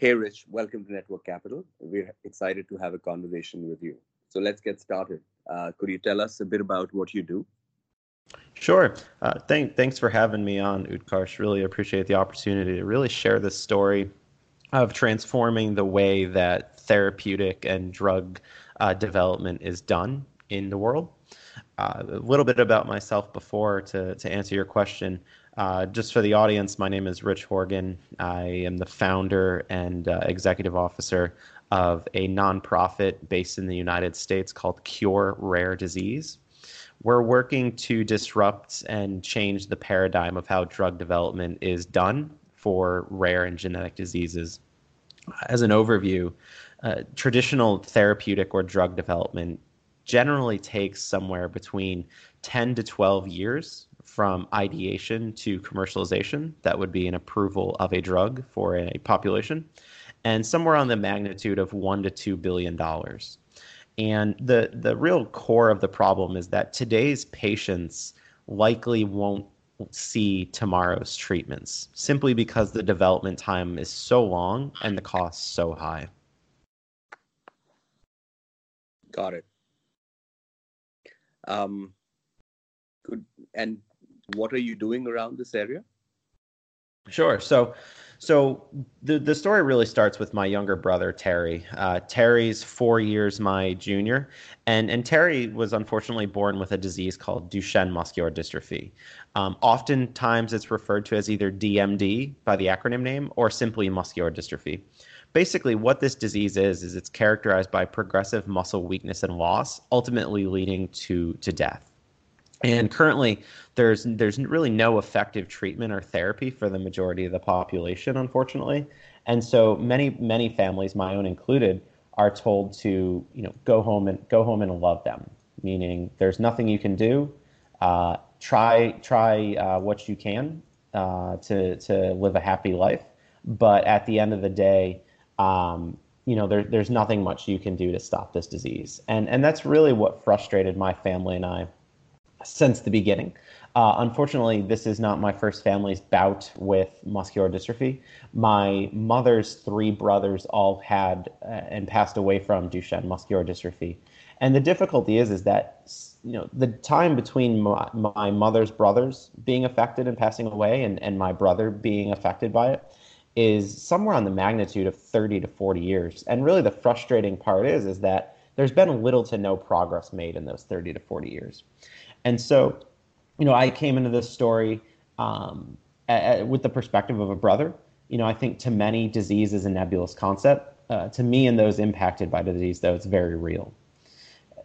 Hey, Rich, welcome to Network Capital. We're excited to have a conversation with you. So let's get started. Uh, could you tell us a bit about what you do? Sure. Uh, thank, thanks for having me on, Utkarsh. Really appreciate the opportunity to really share this story of transforming the way that therapeutic and drug uh, development is done in the world. Uh, a little bit about myself before to, to answer your question. Uh, just for the audience, my name is Rich Horgan. I am the founder and uh, executive officer of a nonprofit based in the United States called Cure Rare Disease. We're working to disrupt and change the paradigm of how drug development is done for rare and genetic diseases. As an overview, uh, traditional therapeutic or drug development generally takes somewhere between 10 to 12 years from ideation to commercialization. That would be an approval of a drug for a population, and somewhere on the magnitude of one to two billion dollars. And the the real core of the problem is that today's patients likely won't see tomorrow's treatments simply because the development time is so long and the cost so high. Got it. Um, good. And what are you doing around this area? Sure. So, so the the story really starts with my younger brother Terry. Uh, Terry's four years my junior, and and Terry was unfortunately born with a disease called Duchenne muscular dystrophy. Um, oftentimes, it's referred to as either DMD by the acronym name or simply muscular dystrophy. Basically, what this disease is is it's characterized by progressive muscle weakness and loss, ultimately leading to to death. And currently, there's there's really no effective treatment or therapy for the majority of the population, unfortunately. And so many many families, my own included, are told to you know go home and go home and love them, meaning there's nothing you can do. Uh, try try uh, what you can uh, to to live a happy life, but at the end of the day, um, you know there, there's nothing much you can do to stop this disease, and and that's really what frustrated my family and I since the beginning. Uh, unfortunately, this is not my first family's bout with muscular dystrophy. My mother's three brothers all had uh, and passed away from Duchenne muscular dystrophy. And the difficulty is, is that you know the time between my, my mother's brothers being affected and passing away, and, and my brother being affected by it, is somewhere on the magnitude of 30 to 40 years. And really, the frustrating part is, is that there's been little to no progress made in those 30 to 40 years. And so, you know, I came into this story um, with the perspective of a brother. You know, I think to many, disease is a nebulous concept. Uh, to me and those impacted by disease, though, it's very real.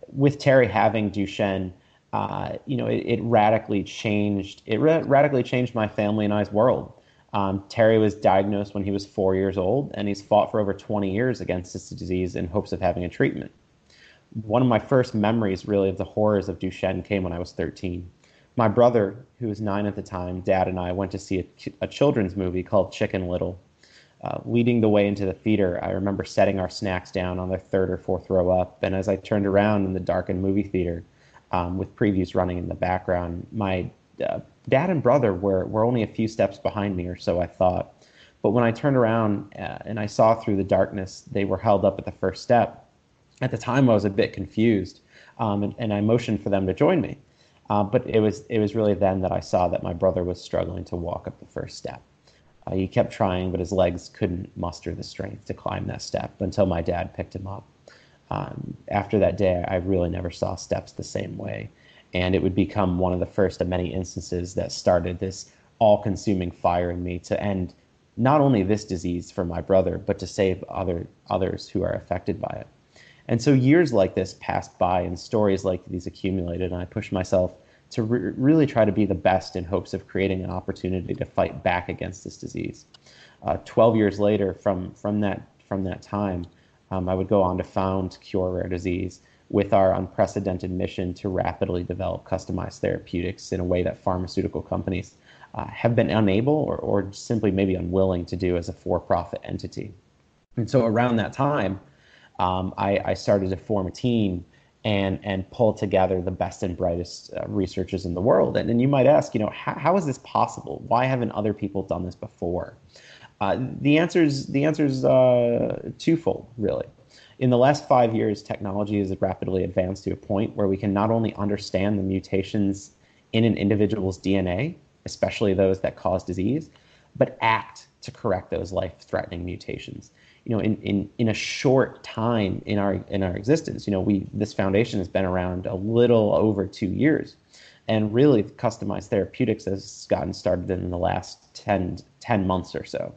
With Terry having Duchenne, uh, you know, it, it, radically changed. It ra- radically changed my family and I's world. Um, Terry was diagnosed when he was four years old, and he's fought for over 20 years against this disease in hopes of having a treatment one of my first memories, really, of the horrors of Duchenne came when I was 13. My brother, who was nine at the time, dad and I went to see a, a children's movie called Chicken Little. Uh, leading the way into the theater, I remember setting our snacks down on the third or fourth row up. And as I turned around in the darkened movie theater, um, with previews running in the background, my uh, dad and brother were, were only a few steps behind me, or so I thought. But when I turned around uh, and I saw through the darkness, they were held up at the first step at the time I was a bit confused, um, and, and, I motioned for them to join me. Uh, but it was it was really then that I saw that my brother was struggling to walk up the first step. Uh, he kept trying, but his legs couldn't muster the strength to climb that step until my dad picked him up. Um, after that day, I really never saw steps the same way, and it would become one of the first of many instances that started this all-consuming fire in me to end not only this disease for my brother, but to save other others who are affected by it. And so years like this passed by and stories like these accumulated, and I pushed myself to re- really try to be the best in hopes of creating an opportunity to fight back against this disease. Uh, 12 years later, from, from, that, from that time, um, I would go on to found Cure Rare Disease with our unprecedented mission to rapidly develop customized therapeutics in a way that pharmaceutical companies uh, have been unable or, or simply maybe unwilling to do as a for profit entity. And so around that time, um, I, I, started to form a team and and pull together the best and brightest uh, researchers in the world. And, and you might ask, you know, how, how is this possible? Why haven't other people done this before? Uh, the answer's the answer's uh, twofold, really. In the last five years, technology has rapidly advanced to a point where we can not only understand the mutations in an individual's DNA, especially those that cause disease, but act to correct those life-threatening mutations. You know, in, in, in a short time in our in our existence, you know, we this foundation has been around a little over two years, and really customized therapeutics has gotten started in the last 10, 10 months or so.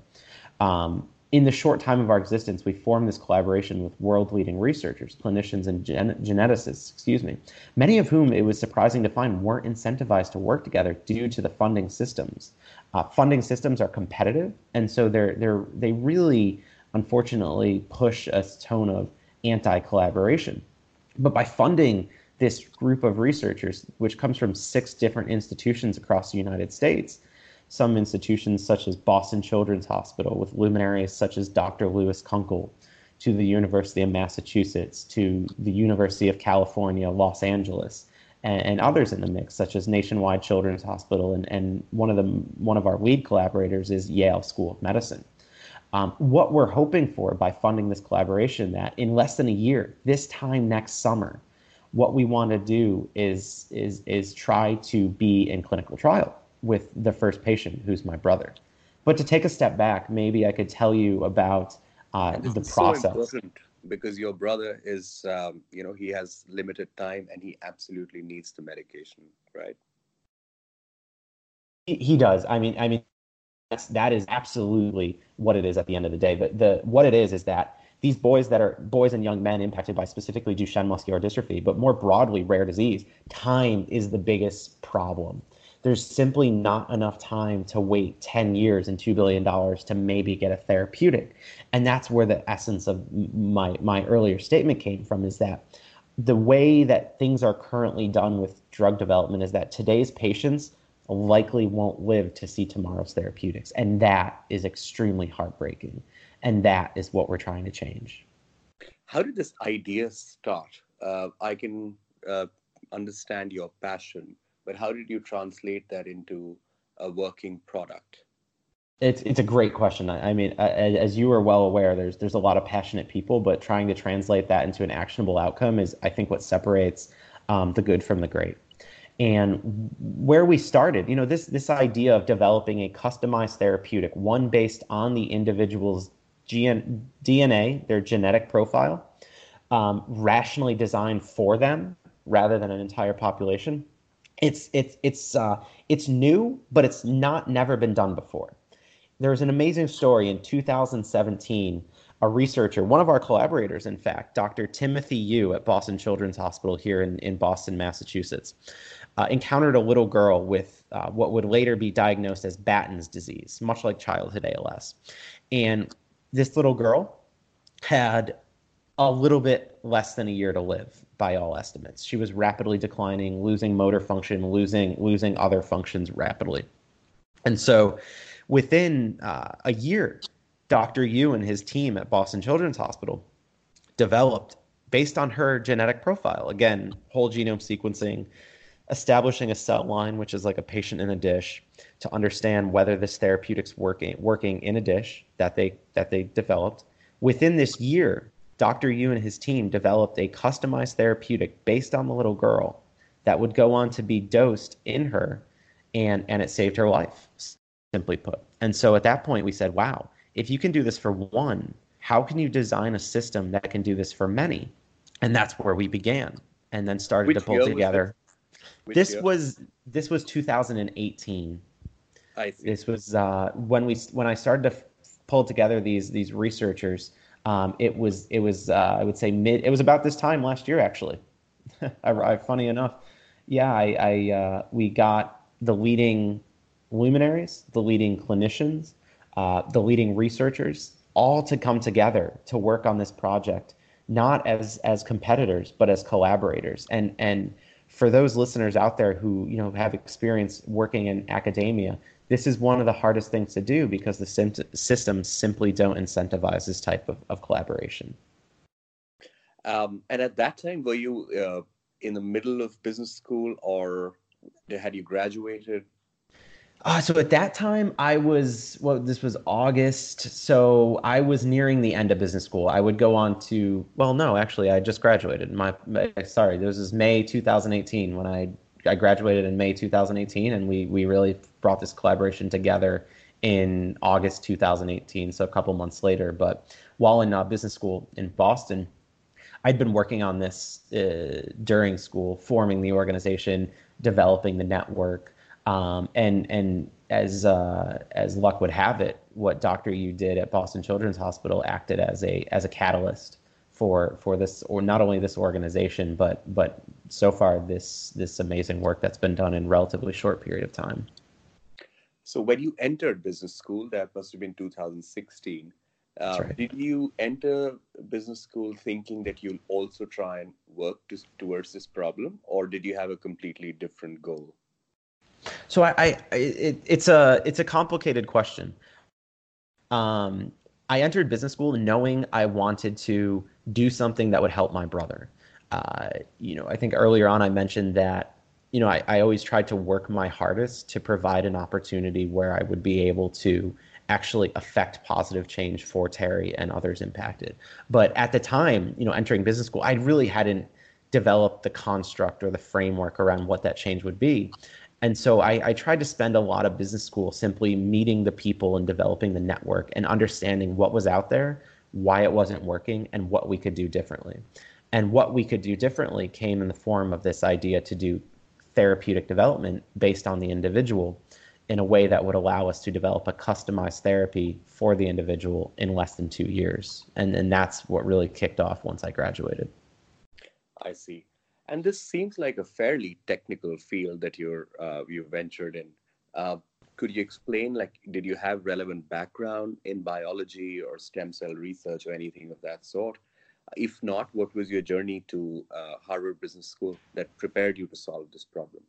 Um, in the short time of our existence, we formed this collaboration with world-leading researchers, clinicians, and gen- geneticists, excuse me, many of whom it was surprising to find weren't incentivized to work together due to the funding systems. Uh, funding systems are competitive, and so they're they're they really, unfortunately, push a tone of anti-collaboration. But by funding this group of researchers, which comes from six different institutions across the United States, some institutions such as Boston Children's Hospital with luminaries such as Dr. Louis Kunkel, to the University of Massachusetts, to the University of California, Los Angeles, and, and, others in the mix, such as Nationwide Children's Hospital, and, and one of the one of our lead collaborators is Yale School of Medicine. Um, what we're hoping for by funding this collaboration, that in less than a year, this time next summer, what we want to do is is is try to be in clinical trial with the first patient, who's my brother. But to take a step back, maybe I could tell you about uh, the process. So because your brother is, um, you know, he has limited time and he absolutely needs the medication, right? He, he does. I mean, I mean, that's that is absolutely what it is at the end of the day. But the what it is is that these boys that are boys and young men impacted by specifically Duchenne muscular dystrophy, but more broadly rare disease, time is the biggest problem there's simply not enough time to wait 10 years and $2 billion to maybe get a therapeutic. And that's where the essence of my, my earlier statement came from is that the way that things are currently done with drug development is that today's patients likely won't live to see tomorrow's therapeutics. And that is extremely heartbreaking. And that is what we're trying to change. How did this idea start? Uh, I can uh, understand your passion but how did you translate that into a working product? It's it's a great question. I, mean, as you are well aware, there's there's a lot of passionate people, but trying to translate that into an actionable outcome is, I think, what separates um, the good from the great. And where we started, you know, this this idea of developing a customized therapeutic, one based on the individual's GN, DNA, their genetic profile, um, rationally designed for them rather than an entire population it's it's it's uh, it's new, but it's not never been done before. There's an amazing story in 2017. A researcher, one of our collaborators, in fact, Dr. Timothy Yu at Boston Children's Hospital here in, in Boston, Massachusetts, uh, encountered a little girl with uh, what would later be diagnosed as Batten's disease, much like childhood ALS. And this little girl had a little bit less than a year to live by all estimates. She was rapidly declining, losing motor function, losing losing other functions rapidly. And so within uh, a year, Dr. Yu and his team at Boston Children's Hospital developed based on her genetic profile, again, whole genome sequencing, establishing a cell line, which is like a patient in a dish, to understand whether this therapeutic's working working in a dish that they that they developed. Within this year, Dr. Yu and his team developed a customized therapeutic based on the little girl that would go on to be dosed in her and and it saved her life simply put and so at that point we said wow if you can do this for one how can you design a system that can do this for many and that's where we began and then started Which to pull together this, this was this was 2018 I see. this was uh, when we when i started to f- pull together these these researchers um, it was it was uh, I would say mid. It was about this time last year actually. I, I, funny enough, yeah, I, I uh, we got the leading luminaries, the leading clinicians, uh, the leading researchers, all to come together to work on this project, not as as competitors but as collaborators. And and for those listeners out there who you know have experience working in academia, this is one of the hardest things to do because the sim- systems simply don't incentivize this type of, of collaboration. Um, and at that time, were you uh, in the middle of business school or had you graduated? Uh, so at that time, I was well. This was August, so I was nearing the end of business school. I would go on to well, no, actually, I just graduated. My, my sorry, this is May 2018 when I I graduated in May 2018, and we we really brought this collaboration together in August 2018, so a couple months later. But while in uh, business school in Boston, I'd been working on this uh, during school, forming the organization, developing the network, um, and and as uh, as luck would have it, what Dr. Yu did at Boston Children's Hospital acted as a as a catalyst for for this or not only this organization but but so far this this amazing work that's been done in relatively short period of time. So when you entered business school, that must have been 2016. Uh, right. Did you enter business school thinking that you'll also try and work to, towards this problem, or did you have a completely different goal? So I, I it, it's a it's a complicated question. Um, I entered business school knowing I wanted to do something that would help my brother. Uh, you know, I think earlier on I mentioned that you know I, I always tried to work my hardest to provide an opportunity where I would be able to actually affect positive change for Terry and others impacted. But at the time, you know, entering business school, I really hadn't developed the construct or the framework around what that change would be. And so I, I, tried to spend a lot of business school simply meeting the people and developing the network and understanding what was out there, why it wasn't working, and what we could do differently. And what we could do differently came in the form of this idea to do therapeutic development based on the individual in a way that would allow us to develop a customized therapy for the individual in less than two years. And, and that's what really kicked off once I graduated. I see and this seems like a fairly technical field that you're uh, you ventured in. Uh, could you explain, like, did you have relevant background in biology or stem cell research or anything of that sort? If not, what was your journey to uh, Harvard Business School that prepared you to solve this problem?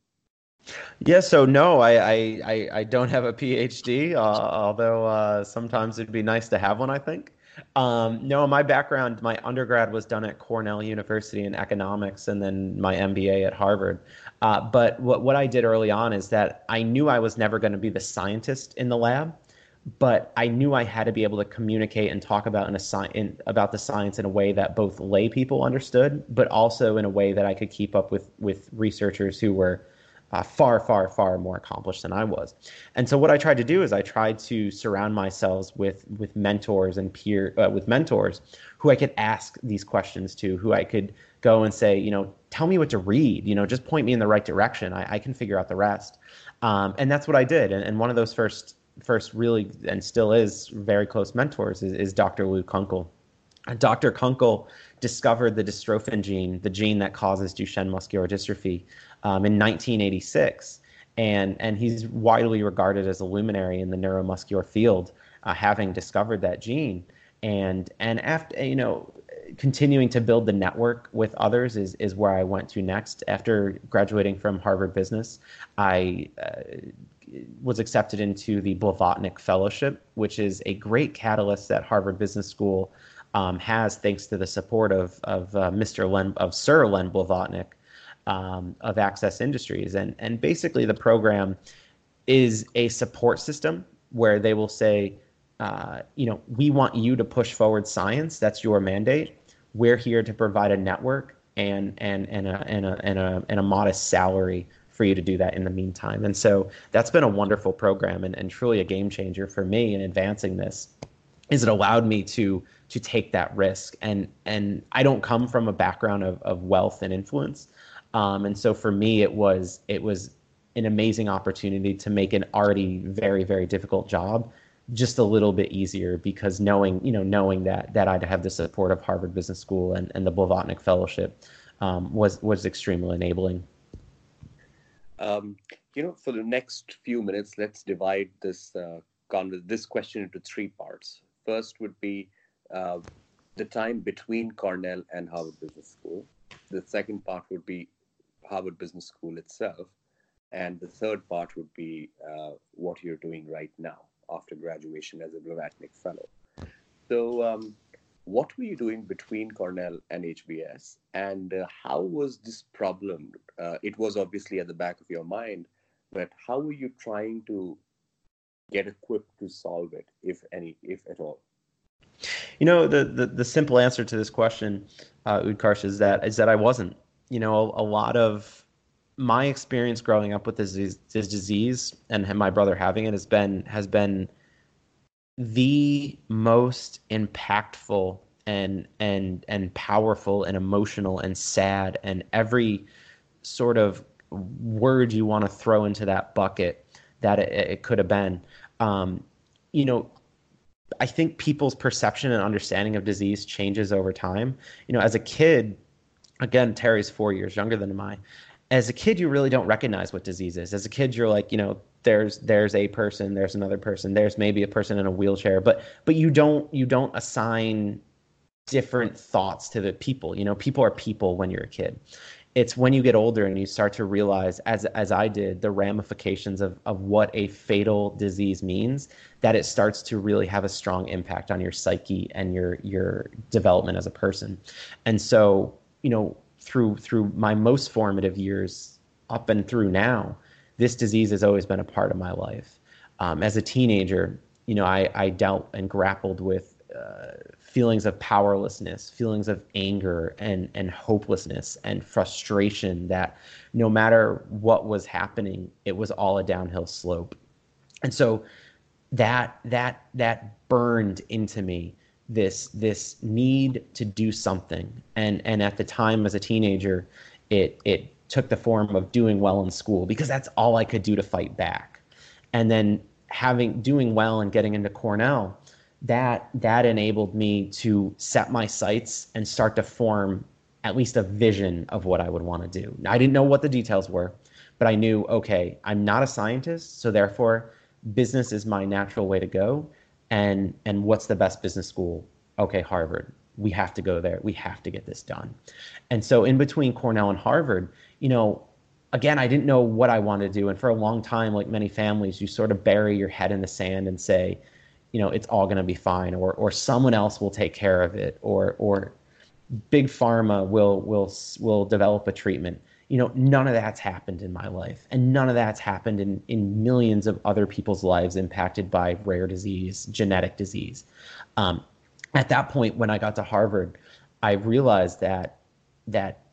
Yeah, so no, I I, I, don't have a PhD, uh, although uh, sometimes it'd be nice to have one. I think. Um, no, my background, my undergrad was done at Cornell University in economics, and then my MBA at Harvard. Uh, but what what I did early on is that I knew I was never going to be the scientist in the lab, but I knew I had to be able to communicate and talk about in a sci- in, about the science in a way that both lay people understood, but also in a way that I could keep up with with researchers who were uh, far, far, far more accomplished than I was. And so what I tried to do is I tried to surround myself with with mentors and peer uh, with mentors who I could ask these questions to, who I could go and say, you know, tell me what to read, you know, just point me in the right direction. I, I can figure out the rest. Um, and that's what I did. And, and one of those first first really and still is very close mentors is, is Dr. Lou Kunkel. Dr. Kunkel discovered the dystrophin gene, the gene that causes Duchenne muscular dystrophy, um, in 1986. And, and he's widely regarded as a luminary in the neuromuscular field, uh, having discovered that gene. And, and after, you know, continuing to build the network with others is, is where I went to next. After graduating from Harvard Business, I uh, was accepted into the Blavatnik Fellowship, which is a great catalyst that Harvard Business School um, has, thanks to the support of, of uh, Mr. Len, of Sir Len Blavatnik, um, of Access Industries. And, and basically, the program is a support system where they will say, uh, you know, we want you to push forward science. That's your mandate. We're here to provide a network and and and a and a and a, and a modest salary for you to do that in the meantime. And so that's been a wonderful program and, and truly a game changer for me in advancing this. Is it allowed me to to take that risk and and I don't come from a background of, of wealth and influence. Um, and so for me, it was it was an amazing opportunity to make an already very very difficult job just a little bit easier because knowing you know knowing that that I'd have the support of Harvard Business School and, and the Blavatnik Fellowship um, was was extremely enabling. Um, you know, for the next few minutes, let's divide this uh, con- this question into three parts. First would be uh, the time between Cornell and Harvard Business School. The second part would be Harvard Business School itself. And the third part would be uh, what you're doing right now after graduation as a Blavatnik Fellow. So, um, what were you doing between Cornell and HBS? And uh, how was this problem? Uh, it was obviously at the back of your mind, but how were you trying to get equipped to solve it, if any, if at all? You know, the the, the simple answer to this question, uh, Utkarsh, is that is that I wasn't. You know, a, a lot of my experience growing up with this, this disease and my brother having it has been has been the most impactful and and and powerful and emotional and sad and every sort of word you want to throw into that bucket that it, it could have been. Um, you know, I think people's perception and understanding of disease changes over time. You know, as a kid, again, Terry's four years younger than mine. As a kid, you really don't recognize what disease is. As a kid, you're like, you know, there's there's a person, there's another person, there's maybe a person in a wheelchair, but but you don't you don't assign different thoughts to the people. You know, people are people when you're a kid it's when you get older and you start to realize as as I did the ramifications of of what a fatal disease means that it starts to really have a strong impact on your psyche and your your development as a person. And so, you know, through through my most formative years up and through now, this disease has always been a part of my life. Um, as a teenager, you know, I, I dealt and grappled with uh, feelings of powerlessness, feelings of anger and and hopelessness and frustration that no matter what was happening, it was all a downhill slope. And so that that that burned into me this this need to do something. And and at the time as a teenager, it it took the form of doing well in school because that's all I could do to fight back. And then having doing well and getting into Cornell that that enabled me to set my sights and start to form at least a vision of what I would want to do. I didn't know what the details were, but I knew okay, I'm not a scientist, so therefore business is my natural way to go. And and what's the best business school? Okay, Harvard. We have to go there. We have to get this done. And so in between Cornell and Harvard, you know, again, I didn't know what I wanted to do. And for a long time, like many families, you sort of bury your head in the sand and say, you know it's all going to be fine or or someone else will take care of it or or big pharma will will will develop a treatment you know none of that's happened in my life and none of that's happened in in millions of other people's lives impacted by rare disease genetic disease. Um, at that point when i got to harvard i realized that that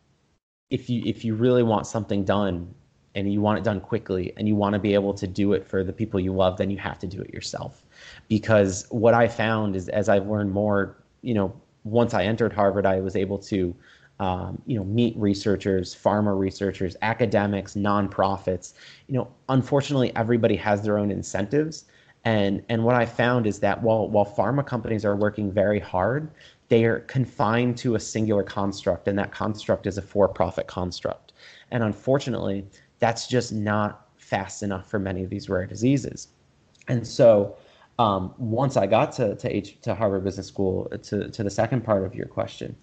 if you if you really want something done and you want it done quickly and you want to be able to do it for the people you love then you have to do it yourself. Because what I found is as I've learned more, you know, once I entered Harvard, I was able to, um, you know, meet researchers, pharma researchers, academics, nonprofits. You know, unfortunately, everybody has their own incentives, and and what I found is that while while pharma companies are working very hard, they are confined to a singular construct, and that construct is a for-profit construct. And unfortunately, that's just not fast enough for many of these rare diseases. And so, um, once I got to to, H, to Harvard Business School, to to the second part of your question,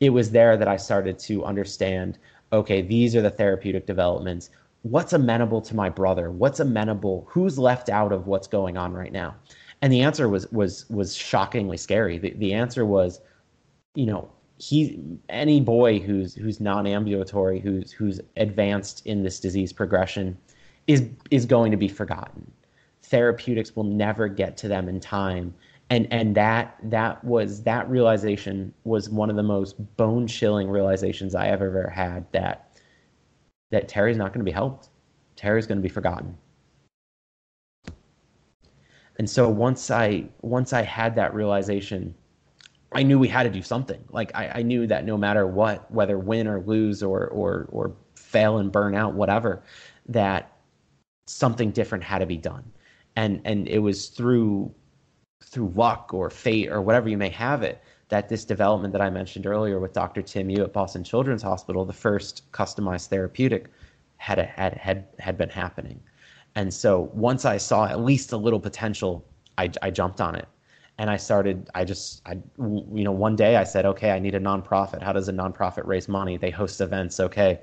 it was there that I started to understand. Okay, these are the therapeutic developments. What's amenable to my brother? What's amenable? Who's left out of what's going on right now? And the answer was was was shockingly scary. The the answer was, you know, he any boy who's who's non-ambulatory, who's who's advanced in this disease progression, is is going to be forgotten therapeutics will never get to them in time and and that that was that realization was one of the most bone chilling realizations I have ever had that that Terry's not going to be helped. Terry's going to be forgotten. And so once I once I had that realization, I knew we had to do something. Like I, I knew that no matter what, whether win or lose or or or fail and burn out, whatever, that something different had to be done and and it was through through luck or fate or whatever you may have it that this development that I mentioned earlier with Dr. Tim Yu at Boston Children's Hospital, the first customized therapeutic, had a, had had had been happening. And so once I saw at least a little potential, I, I jumped on it, and I started. I just I you know one day I said, okay, I need a nonprofit. How does a nonprofit raise money? They host events. Okay,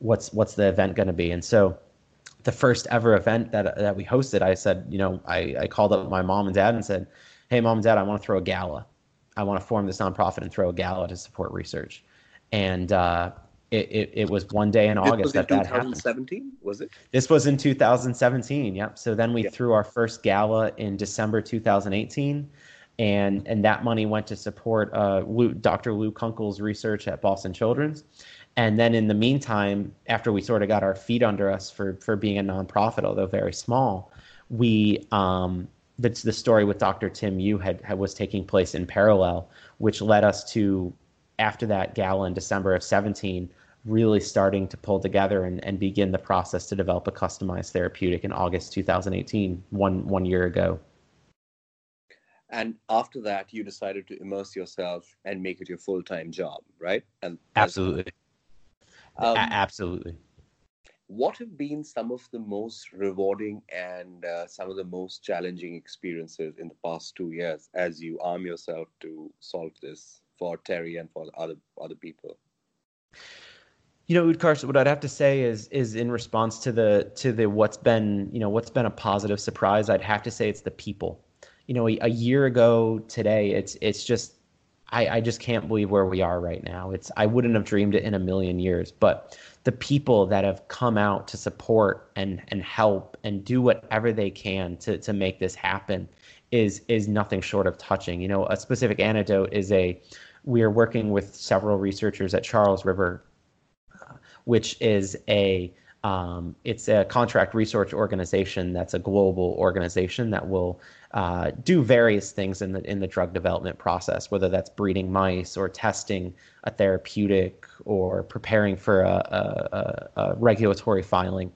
what's what's the event going to be? And so the first ever event that that we hosted, I said, you know, I, I called up my mom and dad and said, hey, mom and dad, I want to throw a gala. I want to form this nonprofit and throw a gala to support research. And uh, it, it, it was one day in August that that happened. 2017 was it? This was in 2017. Yep. So then we threw our first gala in December 2018, and and that money went to support uh, Lou, Dr. Lou Kunkel's research at Boston Children's. And then in the meantime, after we sort of got our feet under us for for being a nonprofit, although very small, we um, that's the story with Dr. Tim Yu had, had was taking place in parallel, which led us to after that gala in December of 17, really starting to pull together and, and begin the process to develop a customized therapeutic in August 2018, one one year ago. And after that, you decided to immerse yourself and make it your full time job, right? And absolutely, um, absolutely. What have been some of the most rewarding and uh, some of the most challenging experiences in the past two years as you arm yourself to solve this for Terry and for other other people? You know, Utkarsh, what I'd have to say is is in response to the to the what's been you know what's been a positive surprise. I'd have to say it's the people. You know, a, a year ago today, it's it's just I, I just can't believe where we are right now. It's I wouldn't have dreamed it in a million years. But the people that have come out to support and and help and do whatever they can to to make this happen is is nothing short of touching. You know, a specific anecdote is a we are working with several researchers at Charles River, uh, which is a um, it's a contract research organization that's a global organization that will uh, do various things in the in the drug development process, whether that's breeding mice or testing a therapeutic or preparing for a, a, a regulatory filing.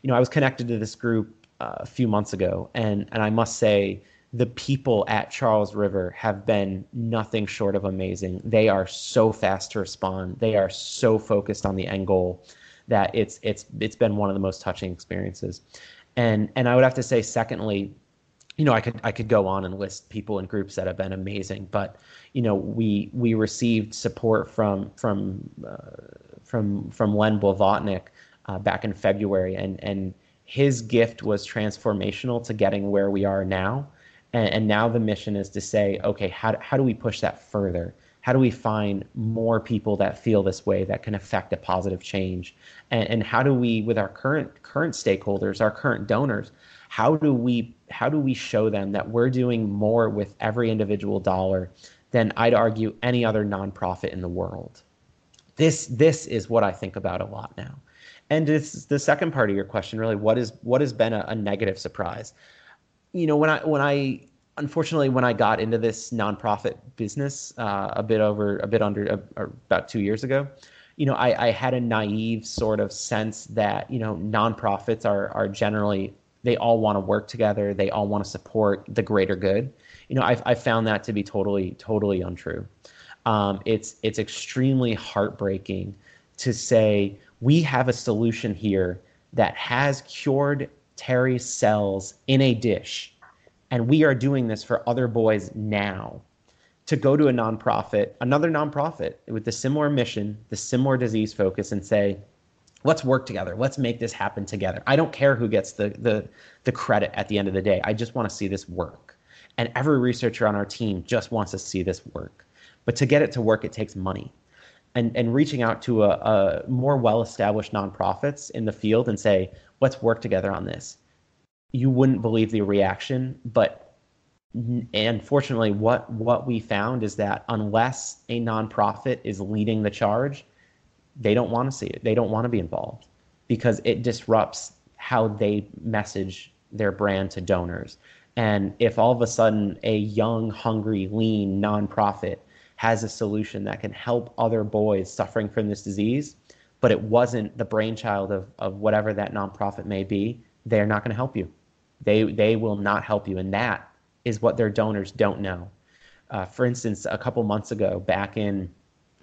You know, I was connected to this group uh, a few months ago, and and I must say the people at Charles River have been nothing short of amazing. They are so fast to respond. They are so focused on the end goal that it's it's it's been one of the most touching experiences. And and I would have to say secondly, you know, I could I could go on and list people and groups that have been amazing, but you know, we we received support from from uh, from from Len Blavatnik uh, back in February, and and his gift was transformational to getting where we are now and, and now the mission is to say, okay, how, how do we push that further? How do we find more people that feel this way that can affect a positive change? And, and how do we, with our current current stakeholders, our current donors, how do we how do we show them that we're doing more with every individual dollar than I'd argue any other nonprofit in the world? This this is what I think about a lot now. And it's the second part of your question, really. What is what has been a, a negative surprise? you know, when I when I unfortunately when I got into this nonprofit business uh, a bit over a bit under uh, about two years ago, you know, I, I had a naive sort of sense that you know nonprofits are are generally they all want to work together, they all want to support the greater good. You know, I I found that to be totally totally untrue. Um, it's it's extremely heartbreaking to say we have a solution here that has cured Terry's cells in a dish. And we are doing this for other boys now to go to a nonprofit, another nonprofit with the similar mission, the similar disease focus, and say, let's work together. Let's make this happen together. I don't care who gets the, the, the credit at the end of the day. I just want to see this work. And every researcher on our team just wants to see this work. But to get it to work, it takes money. And, and reaching out to a, a more well established nonprofits in the field and say, let's work together on this. You wouldn't believe the reaction, but unfortunately, what what we found is that unless a nonprofit is leading the charge, they don't want to see it. They don't want to be involved because it disrupts how they message their brand to donors. And if all of a sudden a young, hungry, lean nonprofit has a solution that can help other boys suffering from this disease, but it wasn't the brainchild of, of whatever that nonprofit may be, they're not going to help you. They, they will not help you. And that is what their donors don't know. Uh, for instance, a couple months ago, back in,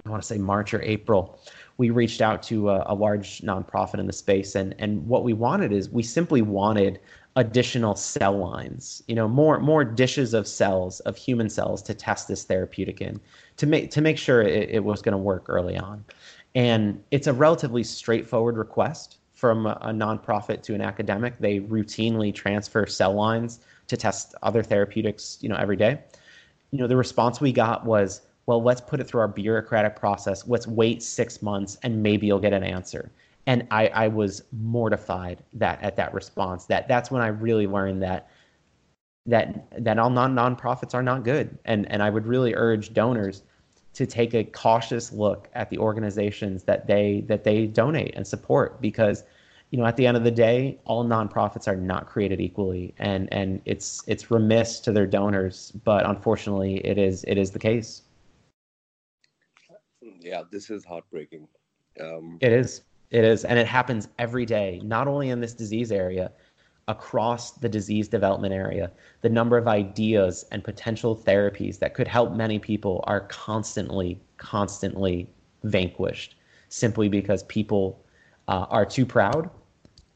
I want to say March or April, we reached out to a, a large nonprofit in the space. And, and what we wanted is we simply wanted additional cell lines, you know, more more dishes of cells of human cells to test this therapeutic in, to make to make sure it, it was going to work early on. And it's a relatively straightforward request from a, nonprofit to an academic. They routinely transfer cell lines to test other therapeutics, you know, every day. You know, the response we got was, well, let's put it through our bureaucratic process. Let's wait six months and maybe you'll get an answer. And I, I was mortified that at that response. That that's when I really learned that that that all non nonprofits are not good. And and I would really urge donors to take a cautious look at the organizations that they that they donate and support because you know at the end of the day all nonprofits are not created equally and and it's it's remiss to their donors but unfortunately it is it is the case yeah, this is heartbreaking. Um, it is. It is. And it happens every day, not only in this disease area, across the disease development area. The number of ideas and potential therapies that could help many people are constantly, constantly vanquished simply because people uh, are too proud,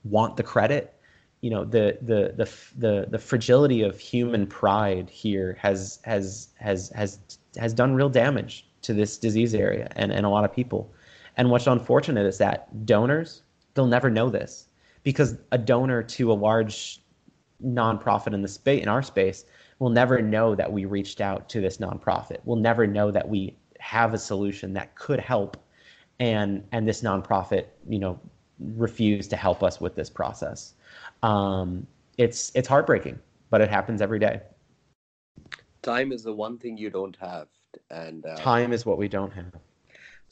want the credit. You know, the, the, the, the, the fragility of human pride here has, has, has, has, has done real damage to this disease area and, and a lot of people. And what's unfortunate is that donors, they'll never know this because a donor to a large nonprofit in the space in our space will never know that we reached out to this nonprofit. We'll never know that we have a solution that could help and and this nonprofit, you know, refused to help us with this process. Um, it's it's heartbreaking, but it happens every day. Time is the one thing you don't have and uh, time is what we don't have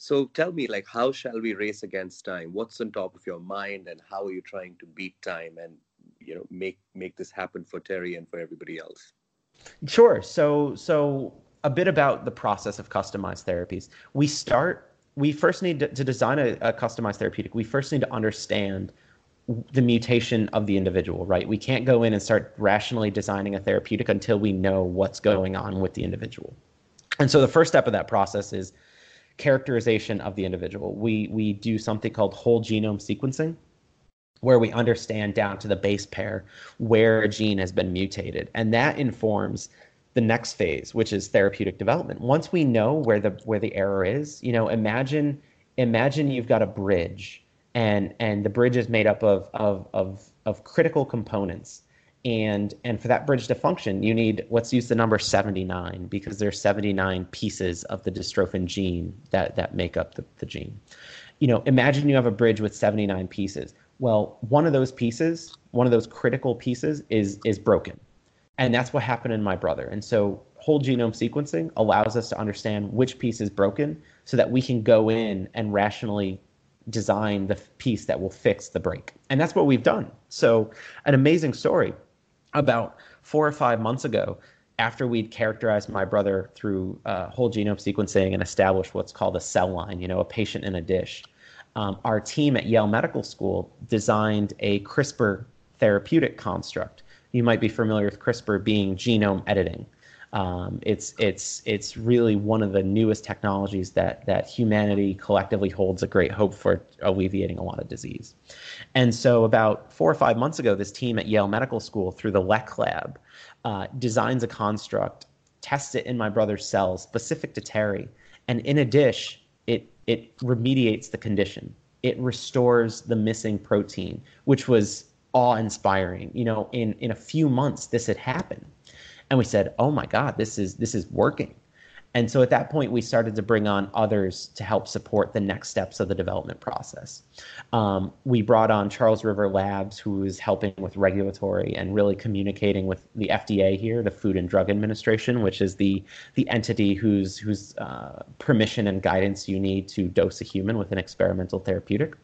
so tell me like how shall we race against time what's on top of your mind and how are you trying to beat time and you know make make this happen for terry and for everybody else sure so so a bit about the process of customized therapies we start we first need to, to design a, a customized therapeutic we first need to understand the mutation of the individual, right? We can't go in and start rationally designing a therapeutic until we know what's going on with the individual. And so the first step of that process is characterization of the individual. We we do something called whole genome sequencing, where we understand down to the base pair where a gene has been mutated, and that informs the next phase, which is therapeutic development. Once we know where the where the error is, you know, imagine imagine you've got a bridge and and the bridge is made up of of of, of critical components and and for that bridge to function you need let's use the number 79 because there's 79 pieces of the dystrophin gene that that make up the, the gene. You know imagine you have a bridge with 79 pieces. Well one of those pieces one of those critical pieces is is broken. And that's what happened in my brother. And so whole genome sequencing allows us to understand which piece is broken so that we can go in and rationally design the piece that will fix the break. And that's what we've done. So an amazing story about four or five months ago, after we'd characterized my brother through uh, whole genome sequencing and established what's called a cell line, you know, a patient in a dish, um, our team at Yale Medical School designed a CRISPR therapeutic construct. You might be familiar with CRISPR being genome editing. Um, it's it's it's really one of the newest technologies that that humanity collectively holds a great hope for alleviating a lot of disease. And so, about four or five months ago, this team at Yale Medical School, through the Lek lab, uh, designs a construct, tests it in my brother's cells, specific to Terry, and in a dish, it it remediates the condition. It restores the missing protein, which was awe-inspiring. You know, in in a few months, this had happened and we said, "Oh my God, this is this is working." And so at that point, we started to bring on others to help support the next steps of the development process. Um, we brought on Charles River Labs, who is helping with regulatory and really communicating with the FDA here, the Food and Drug Administration, which is the the entity whose whose uh, permission and guidance you need to dose a human with an experimental therapeutic.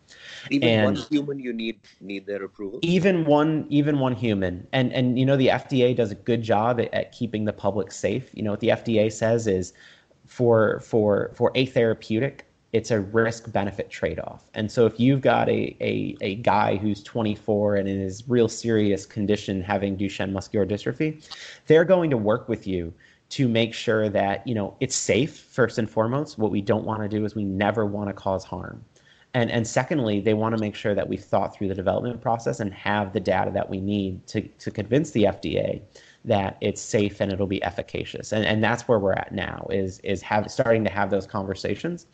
Even and one human, you need need their approval. Even one, even one human, and and you know the FDA does a good job at, at keeping the public safe. You know what the FDA says is, for for for a therapeutic, it's a risk benefit trade off. And so if you've got a, a, a guy who's 24 and in his real serious condition having Duchenne muscular dystrophy, they're going to work with you to make sure that, you know, it's safe first and foremost. What we don't want to do is we never want to cause harm and and secondly they want to make sure that we've thought through the development process and have the data that we need to to convince the FDA that it's safe and it'll be efficacious. And and that's where we're at now is is have starting to have those conversations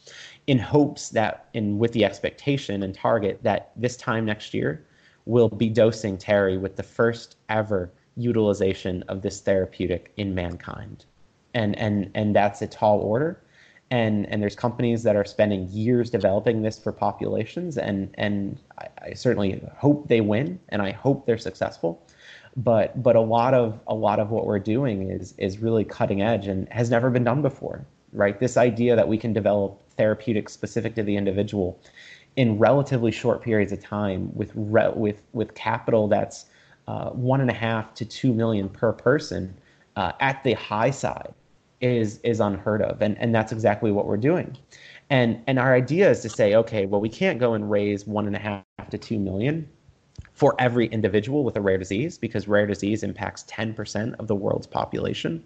in hopes that in with the expectation and target that this time next year we'll be dosing Terry with the first ever utilization of this therapeutic in mankind. And and and that's a tall order. And and there's companies that are spending years developing this for populations and and I, I, certainly hope they win and I hope they're successful but but a lot of a lot of what we're doing is is really cutting edge and has never been done before right? This idea that we can develop therapeutics specific to the individual in relatively short periods of time with re, with with capital that's uh, one and a half to two million per person uh, at the high side is is unheard of. And and that's exactly what we're doing. And and our idea is to say okay well we can't go and raise one and a half to two million for every individual with a rare disease because rare disease impacts 10% of the world's population.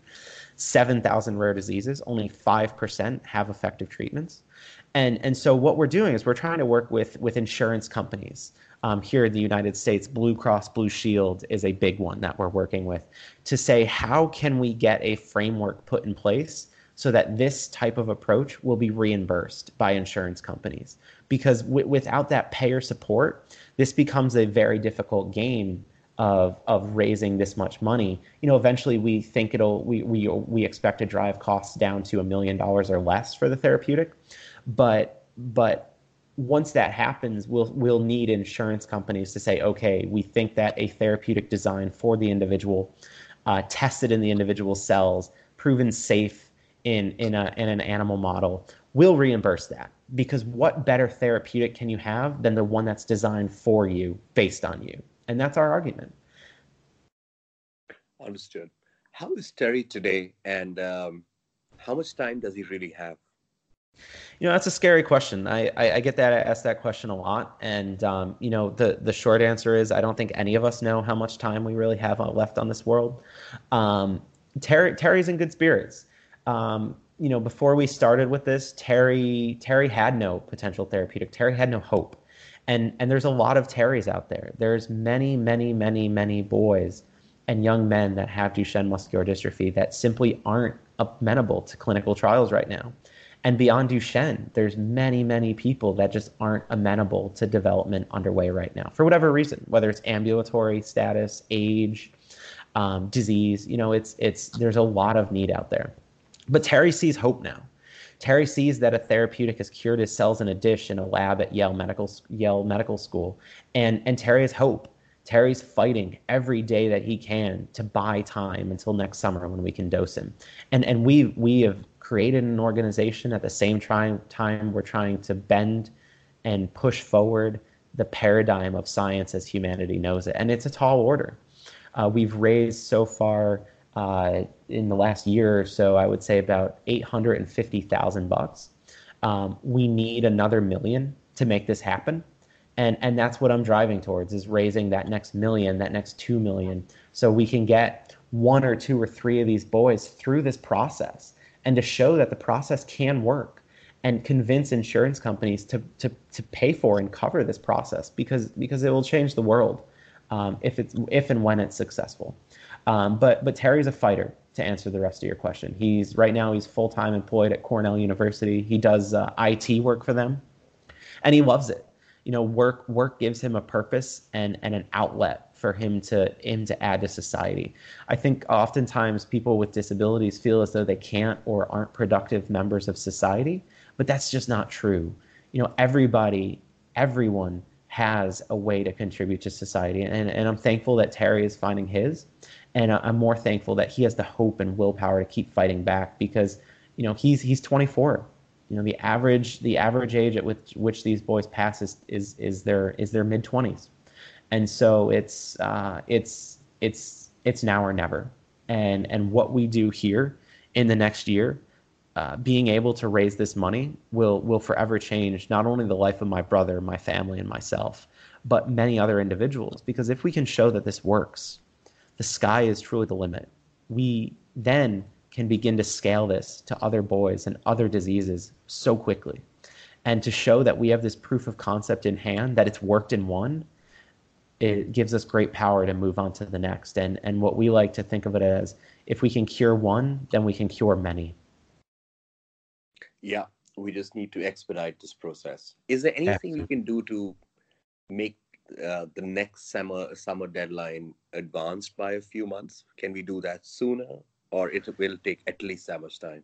7000 rare diseases only 5% have effective treatments. And and so what we're doing is we're trying to work with with insurance companies. Um, here in the United States, Blue Cross Blue Shield is a big one that we're working with to say how can we get a framework put in place so that this type of approach will be reimbursed by insurance companies. Because w- without that payer support, this becomes a very difficult game of of raising this much money. You know, eventually we think it'll we we we expect to drive costs down to a million dollars or less for the therapeutic, but but once that happens, we'll we'll need insurance companies to say, okay, we think that a therapeutic design for the individual, uh, tested in the individual cells, proven safe in in a in an animal model, will reimburse that. Because what better therapeutic can you have than the one that's designed for you, based on you? And that's our argument. Understood. How is Terry today, and um, how much time does he really have? You know, that's a scary question. I, I, I get that I ask that question a lot, and um, you know, the the short answer is I don't think any of us know how much time we really have left on this world. Um, Terry Terry's in good spirits. Um, you know, before we started with this, Terry Terry had no potential therapeutic. Terry had no hope, and and there's a lot of Terrys out there. There's many, many, many, many boys and young men that have Duchenne muscular dystrophy that simply aren't amenable to clinical trials right now. And beyond Duchenne, there's many, many people that just aren't amenable to development underway right now for whatever reason, whether it's ambulatory status, age, um, disease. You know, it's it's there's a lot of need out there. But Terry sees hope now. Terry sees that a therapeutic has cured his cells in a dish in a lab at Yale Medical Yale Medical School, and and Terry has hope. Terry's fighting every day that he can to buy time until next summer when we can dose him. And and we we have created an organization at the same time, time we're trying to bend and push forward the paradigm of science as humanity knows it. And it's a tall order. Uh, we've raised so far uh, in the last year or so, I would say about 850,000 bucks. Um, we need another million to make this happen. And, and that's what I'm driving towards is raising that next million, that next two million, so we can get one or two or three of these boys through this process and to show that the process can work and convince insurance companies to, to, to pay for and cover this process because because it will change the world um, if it's if and when it's successful. Um, but but Terry's a fighter. To answer the rest of your question, he's right now he's full time employed at Cornell University. He does uh, IT work for them, and he loves it. You know, work work gives him a purpose and and an outlet for him to him to add to society. I think oftentimes people with disabilities feel as though they can't or aren't productive members of society, but that's just not true. You know, everybody, everyone has a way to contribute to society, and and I'm thankful that Terry is finding his, and I'm more thankful that he has the hope and willpower to keep fighting back because you know he's he's 24 you know the average the average age at which which these boys pass is is, is their is their mid 20s and so it's uh, it's it's it's now or never. And and what we do here in the next year, uh, being able to raise this money will will forever change not only the life of my brother, my family, and myself, but many other individuals. Because if we can show that this works, the sky is truly the limit. We then can begin to scale this to other boys and other diseases so quickly. And to show that we have this proof of concept in hand, that it's worked in one, it gives us great power to move on to the next. And and what we like to think of it as, if we can cure one, then we can cure many. Yeah, we just need to expedite this process. Is there anything we can do to make uh, the next summer summer deadline advanced by a few months? Can we do that sooner, or it will take at least that much time?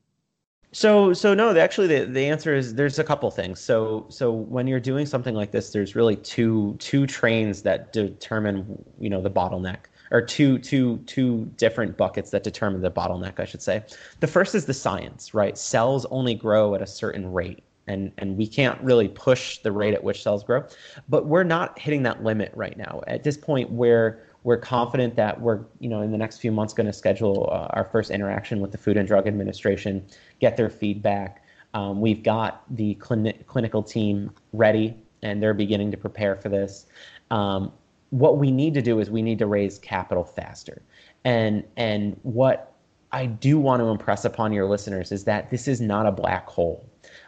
So, so no. Actually, the, the answer is there's a couple things. So, so when you're doing something like this, there's really two two trains that determine you know the bottleneck, or two two two different buckets that determine the bottleneck. I should say. The first is the science, right? Cells only grow at a certain rate, and and we can't really push the rate at which cells grow, but we're not hitting that limit right now. At this point, where we're confident that we're, you know, in the next few months going to schedule uh, our first interaction with the Food and Drug Administration, get their feedback. Um, we've got the clin- clinical team ready, and they're beginning to prepare for this. Um, what we need to do is we need to raise capital faster, and and what I do want to impress upon your listeners is that this is not a black hole.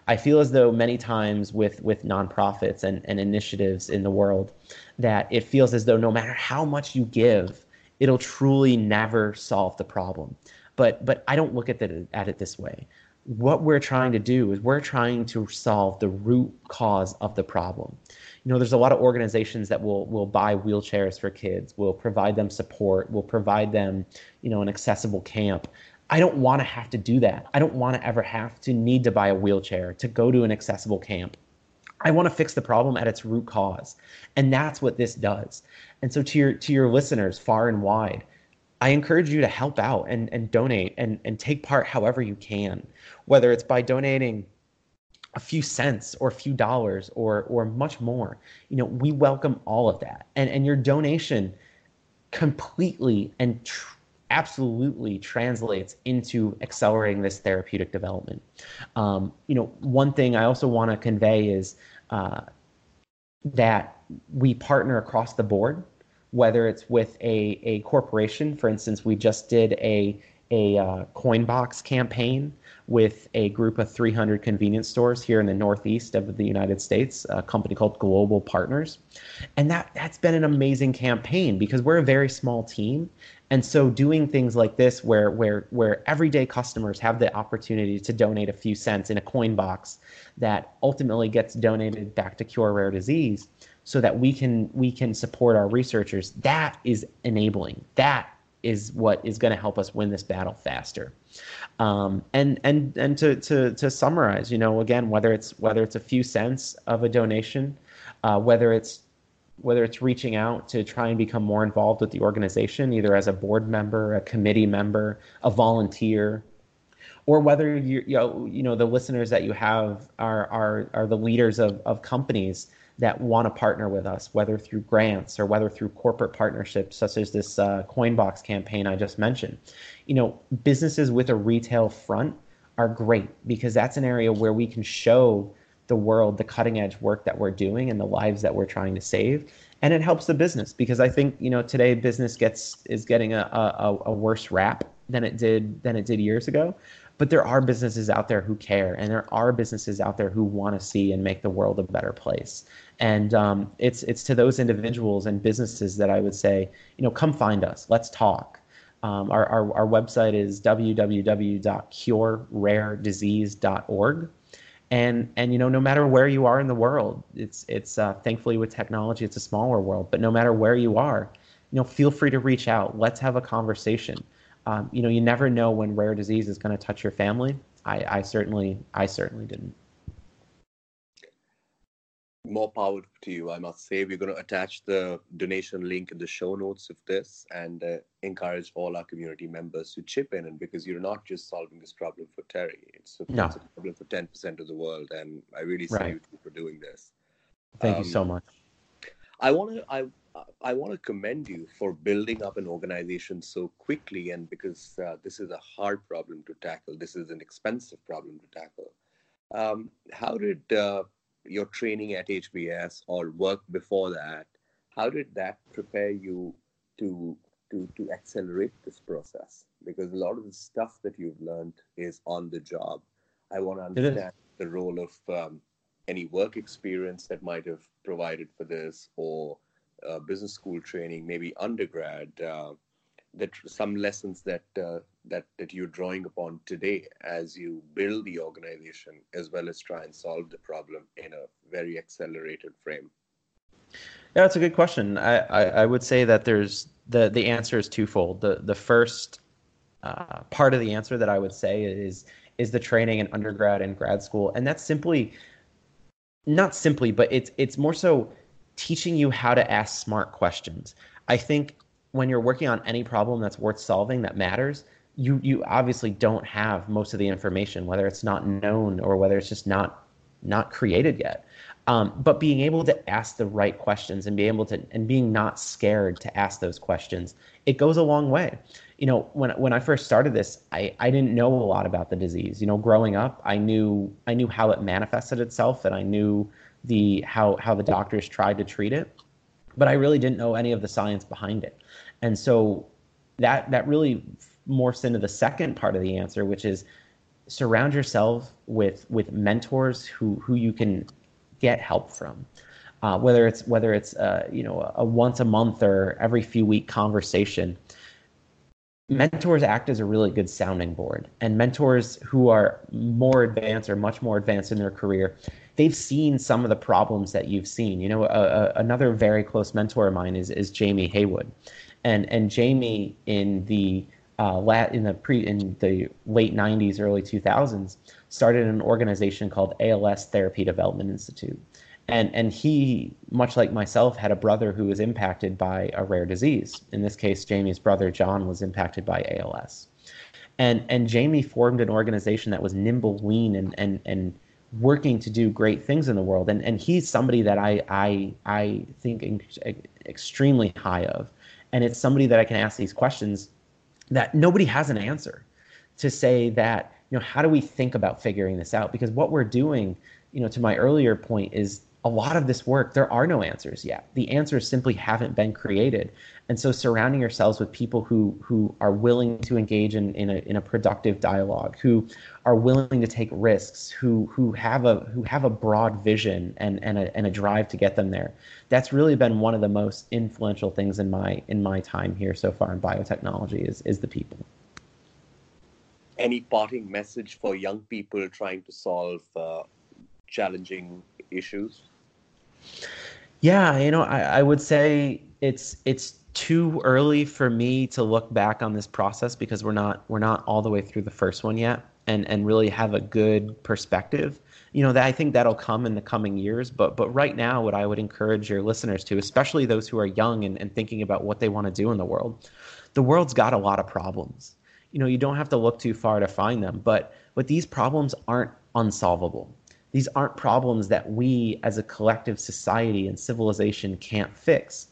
I feel as though many times with with nonprofits and, and initiatives in the world that it feels as though no matter how much you give, it'll truly never solve the problem. But but I don't look at it at it this way. What we're trying to do is we're trying to solve the root cause of the problem. You know, there's a lot of organizations that will will buy wheelchairs for kids, will provide them support, will provide them, you know, an accessible camp. I don't want to have to do that. I don't want to ever have to need to buy a wheelchair to go to an accessible camp. I want to fix the problem at its root cause. And that's what this does. And so to your to your listeners far and wide, I encourage you to help out and, and donate and, and take part however you can, whether it's by donating a few cents or a few dollars or or much more. You know, we welcome all of that. And and your donation completely and tr- absolutely translates into accelerating this therapeutic development. Um, you know, one thing I also want to convey is uh, that we partner across the board, whether it's with a, a corporation. For instance, we just did a a uh, Coinbox campaign with a group of 300 convenience stores here in the northeast of the United States, a company called Global Partners. And that, that's been an amazing campaign because we're a very small team. And so doing things like this where where where everyday customers have the opportunity to donate a few cents in a coin box that ultimately gets donated back to cure rare disease so that we can we can support our researchers, that is enabling. That is what is going to help us win this battle faster. Um, and and and to, to to summarize, you know, again, whether it's whether it's a few cents of a donation, uh, whether it's whether it's reaching out to try and become more involved with the organization, either as a board member, a committee member, a volunteer, or whether you you know, you know the listeners that you have are are are the leaders of of companies that want to partner with us, whether through grants or whether through corporate partnerships, such as this uh, Coinbox campaign I just mentioned. You know, businesses with a retail front are great because that's an area where we can show the world the cutting edge work that we're doing and the lives that we're trying to save and it helps the business because i think you know today business gets is getting a, a, a worse rap than it did than it did years ago but there are businesses out there who care and there are businesses out there who want to see and make the world a better place. And um, it's it's to those individuals and businesses that i would say you know come find us. Let's talk. Um, our, our, our website is www.cureraredisease.org and and you know no matter where you are in the world it's it's uh, thankfully with technology it's a smaller world but no matter where you are you know feel free to reach out. Let's have a conversation um, you know, you never know when rare disease is going to touch your family. I, I certainly, I certainly didn't. More power to you, I must say. We're going to attach the donation link in the show notes of this and uh, encourage all our community members to chip in. And because you're not just solving this problem for Terry, it's a, no. it's a problem for 10% of the world. And I really salute right. you for doing this. Thank um, you so um, much. I want to, I, I want to commend you for building up an organization so quickly, and because uh, this is a hard problem to tackle, this is an expensive problem to tackle. Um, how did uh, your training at HBS or work before that? How did that prepare you to to to accelerate this process? Because a lot of the stuff that you've learned is on the job. I want to understand the role of um, any work experience that might have provided for this, or uh, business school training, maybe undergrad, uh, that some lessons that uh, that that you're drawing upon today as you build the organization, as well as try and solve the problem in a very accelerated frame. Yeah, that's a good question. I, I, I would say that there's the the answer is twofold. The the first uh, part of the answer that I would say is is the training in undergrad and grad school, and that's simply not simply, but it's it's more so teaching you how to ask smart questions. I think when you're working on any problem that's worth solving that matters, you you obviously don't have most of the information, whether it's not known or whether it's just not not created yet. Um, but being able to ask the right questions and be able to and being not scared to ask those questions, it goes a long way. You know, when when I first started this, I, I didn't know a lot about the disease. You know, growing up, I knew I knew how it manifested itself and I knew the how how the doctors tried to treat it, but I really didn't know any of the science behind it. And so that that really morphs into the second part of the answer, which is surround yourself with with mentors who who you can get help from. Uh, whether it's whether it's uh, you know a once a month or every few week conversation, mentors act as a really good sounding board. And mentors who are more advanced or much more advanced in their career, they've seen some of the problems that you've seen. You know, a, a, another very close mentor of mine is is Jamie Heywood, and and Jamie in the uh, lat in the pre in the late 90s, early 2000s, started an organization called ALS Therapy Development Institute, and and he, much like myself, had a brother who was impacted by a rare disease. In this case, Jamie's brother John was impacted by ALS, and and Jamie formed an organization that was nimble, lean, and and and working to do great things in the world. And and he's somebody that I I I think extremely high of, and it's somebody that I can ask these questions that nobody has an answer to say that you know how do we think about figuring this out because what we're doing you know to my earlier point is a lot of this work there are no answers yet. The answers simply haven't been created. And so surrounding yourselves with people who who are willing to engage in, in a in a productive dialogue who are willing to take risks who who have a who have a broad vision and and a, and a drive to get them there. That's really been one of the most influential things in my in my time here so far in biotechnology is is the people. Any parting message for young people trying to solve uh, challenging issues yeah you know I, I would say it's it's too early for me to look back on this process because we're not we're not all the way through the first one yet and and really have a good perspective. You know that i think that'll come in the coming years but but right now what i would encourage your listeners to especially those who are young and, and thinking about what they want to do in the world the world's got a lot of problems. You know you don't have to look too far to find them but but these problems aren't unsolvable these aren't problems that we as a collective society and civilization can't fix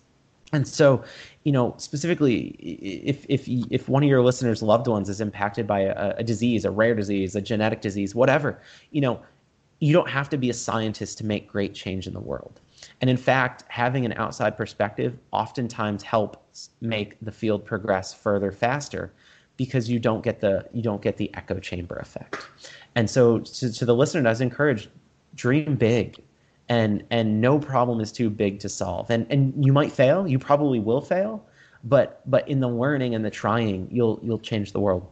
and so, you know, specifically, if if if one of your listeners' loved ones is impacted by a, a, disease, a rare disease, a genetic disease, whatever, you know, you don't have to be a scientist to make great change in the world. And in fact, having an outside perspective oftentimes helps make the field progress further faster because you don't get the you don't get the echo chamber effect. And so, to, to the listener, I was encouraged: dream big, and and no problem is too big to solve. And and you might fail you probably will fail but but in the learning and the trying you'll you'll change the world.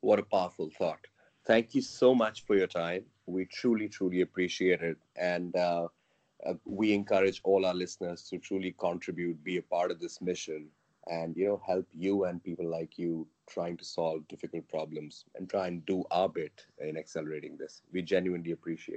What a powerful thought. Thank you so much for your time. We truly truly appreciate it. And uh, uh, we encourage all our listeners to truly contribute be a part of this mission and you know help you and people like you trying to solve difficult problems and try and do our bit in accelerating this. We genuinely appreciate